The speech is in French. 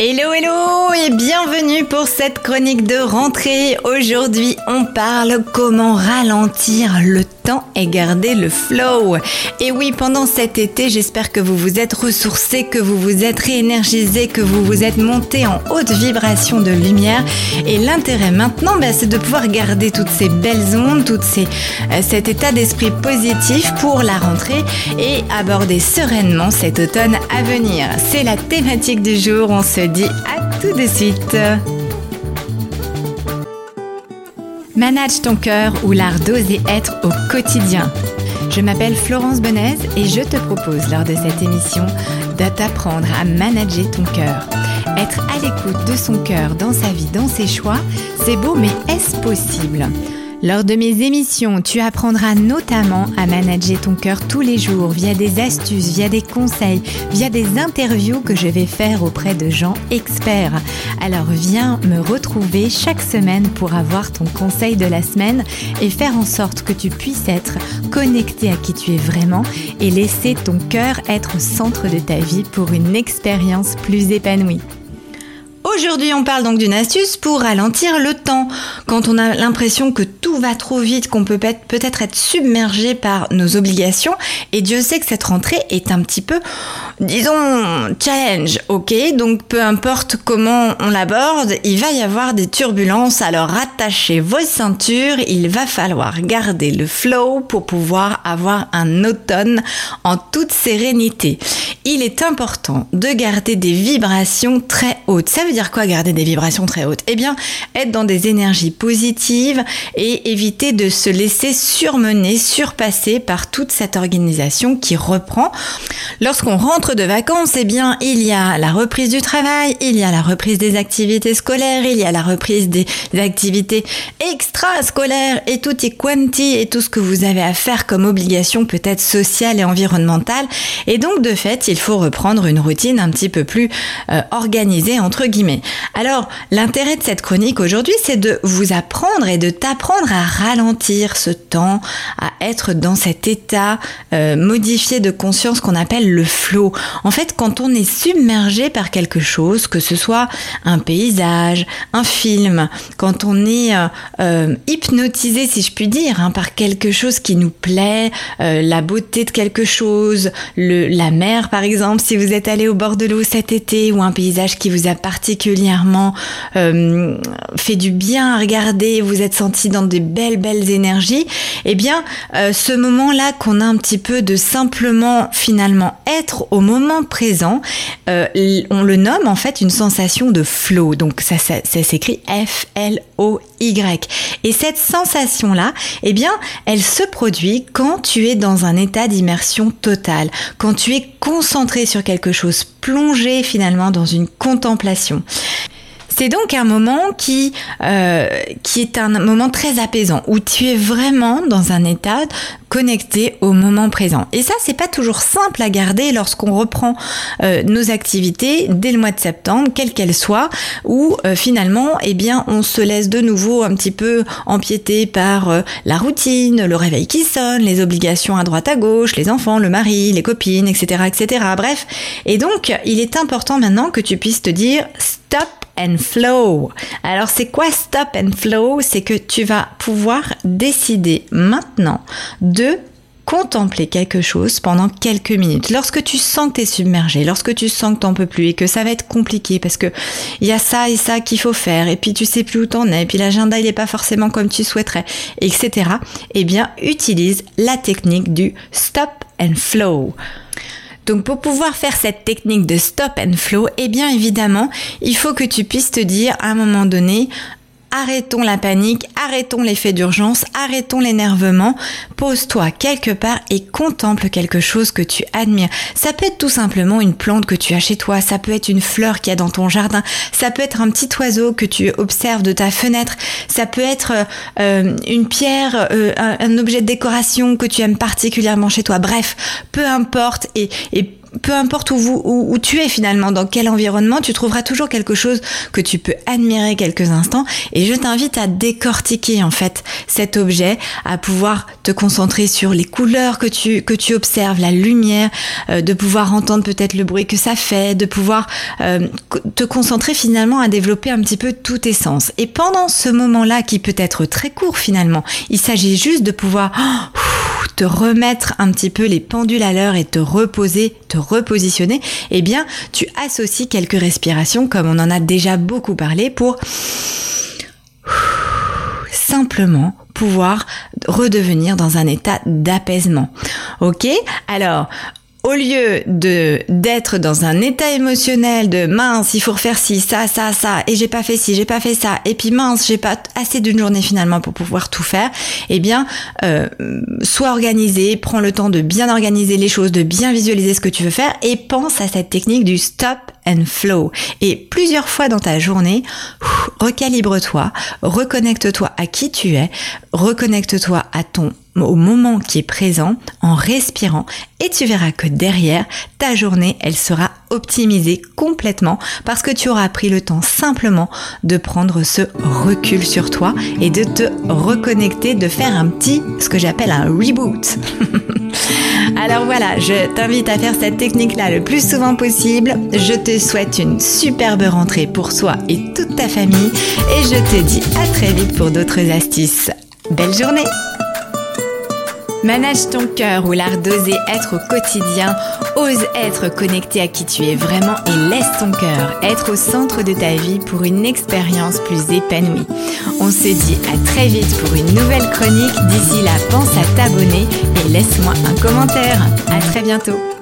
Hello hello et bienvenue pour cette chronique de rentrée. Aujourd'hui on parle comment ralentir le temps et garder le flow. Et oui, pendant cet été, j'espère que vous vous êtes ressourcés, que vous vous êtes réénergisés, que vous vous êtes montés en haute vibration de lumière. Et l'intérêt maintenant, bah, c'est de pouvoir garder toutes ces belles ondes, tout euh, cet état d'esprit positif pour la rentrée et aborder sereinement cet automne à venir. C'est la thématique du jour. On se dit à tout de suite. Manage ton cœur ou l'art d'oser être au quotidien. Je m'appelle Florence Benez et je te propose lors de cette émission de t'apprendre à manager ton cœur. Être à l'écoute de son cœur dans sa vie, dans ses choix, c'est beau mais est-ce possible? Lors de mes émissions, tu apprendras notamment à manager ton cœur tous les jours via des astuces, via des conseils, via des interviews que je vais faire auprès de gens experts. Alors viens me retrouver chaque semaine pour avoir ton conseil de la semaine et faire en sorte que tu puisses être connecté à qui tu es vraiment et laisser ton cœur être au centre de ta vie pour une expérience plus épanouie. Aujourd'hui, on parle donc d'une astuce pour ralentir le temps. Quand on a l'impression que tout va trop vite, qu'on peut peut-être être submergé par nos obligations, et Dieu sait que cette rentrée est un petit peu, disons, challenge, ok? Donc peu importe comment on l'aborde, il va y avoir des turbulences, alors attachez vos ceintures, il va falloir garder le flow pour pouvoir avoir un automne en toute sérénité. Il est important de garder des vibrations très hautes. Ça veut dire quoi garder des vibrations très hautes? Eh bien, être dans des énergies positives et éviter de se laisser surmener, surpasser par toute cette organisation qui reprend. Lorsqu'on rentre de vacances, eh bien, il y a la reprise du travail, il y a la reprise des activités scolaires, il y a la reprise des activités extrascolaires et tout est quanti et tout ce que vous avez à faire comme obligation peut-être sociale et environnementale. Et donc, de fait, il faut reprendre une routine un petit peu plus euh, organisée, entre guillemets. Alors, l'intérêt de cette chronique aujourd'hui, c'est de vous apprendre et de t'apprendre à ralentir ce temps, à être dans cet état euh, modifié de conscience qu'on appelle le flow. En fait, quand on est submergé par quelque chose, que ce soit un paysage, un film, quand on est euh, hypnotisé, si je puis dire, hein, par quelque chose qui nous plaît, la beauté de quelque chose, la mer par exemple, si vous êtes allé au bord de l'eau cet été ou un paysage qui vous a particulièrement euh, fait du bien à regarder, vous êtes senti dans des belles belles énergies, eh bien euh, ce moment-là qu'on a un petit peu de simplement finalement être au moment présent, euh, on le nomme en fait une sensation de flow. Donc ça, s'écrit F L O Y. Et cette sensation-là, eh bien, elle se produit quand tu es dans un état d'immersion totale, quand tu es concentré sur quelque chose, plongé finalement dans une contemplation. C'est donc un moment qui, euh, qui est un moment très apaisant, où tu es vraiment dans un état connecté au moment présent. Et ça, c'est pas toujours simple à garder lorsqu'on reprend euh, nos activités dès le mois de septembre, quelles qu'elles soient, où euh, finalement, eh bien, on se laisse de nouveau un petit peu empiéter par la routine, le réveil qui sonne, les obligations à droite à gauche, les enfants, le mari, les copines, etc., etc. Bref. Et donc, il est important maintenant que tu puisses te dire stop and flow. Alors c'est quoi stop and flow? C'est que tu vas pouvoir décider maintenant de contempler quelque chose pendant quelques minutes. Lorsque tu sens que tu es submergé, lorsque tu sens que t'en peux plus et que ça va être compliqué parce que il y a ça et ça qu'il faut faire et puis tu sais plus où t'en es et puis l'agenda il est pas forcément comme tu souhaiterais, etc. Eh bien, utilise la technique du stop and flow. Donc pour pouvoir faire cette technique de stop and flow, eh bien évidemment, il faut que tu puisses te dire à un moment donné, Arrêtons la panique, arrêtons l'effet d'urgence, arrêtons l'énervement, pose-toi quelque part et contemple quelque chose que tu admires. Ça peut être tout simplement une plante que tu as chez toi, ça peut être une fleur qu'il y a dans ton jardin, ça peut être un petit oiseau que tu observes de ta fenêtre, ça peut être euh, une pierre, euh, un, objet de décoration que tu aimes particulièrement chez toi. Bref, peu importe et, et peu importe où, vous, où, tu es finalement, dans quel environnement, tu trouveras toujours quelque chose que tu peux admirer quelques instants. Et je t'invite à décortiquer en fait cet objet, à pouvoir te concentrer sur les couleurs que tu, que tu observes, la lumière, euh, de pouvoir entendre peut-être le bruit que ça fait, de pouvoir euh, te concentrer finalement à développer un petit peu tous tes sens. Et pendant ce moment-là, qui peut être très court finalement, il s'agit juste de pouvoir te remettre un petit peu les pendules à l'heure et te reposer, te repositionner, eh bien, tu associes quelques respirations comme on en a déjà beaucoup parlé pour simplement pouvoir redevenir dans un état d'apaisement. Ok? Alors, au lieu de d'être dans un état émotionnel de mince, il faut refaire ci, ça, ça, ça, et j'ai pas fait ci, j'ai pas fait ça, et puis mince, j'ai pas assez d'une journée finalement pour pouvoir tout faire, eh bien, euh, sois organisé, prends le temps de bien organiser les choses, de bien visualiser ce que tu veux faire, et pense à cette technique du stop and flow. Et plusieurs fois dans ta journée, recalibre-toi, reconnecte-toi à qui tu es, reconnecte-toi à ton au moment qui est présent en respirant et tu verras que derrière ta journée elle sera optimisée complètement parce que tu auras pris le temps simplement de prendre ce recul sur toi et de te reconnecter, de faire un petit, ce que j'appelle un reboot. Alors voilà, je t'invite à faire cette technique-là le plus souvent possible. Je te souhaite une superbe rentrée pour soi et toute ta famille et je te dis à très vite pour d'autres astuces. Belle journée Manage ton cœur ou l'art d'oser être au quotidien, ose être connecté à qui tu es vraiment et laisse ton cœur être au centre de ta vie pour une expérience plus épanouie. On se dit à très vite pour une nouvelle chronique. D'ici là, pense à t'abonner et laisse-moi un commentaire. À très bientôt.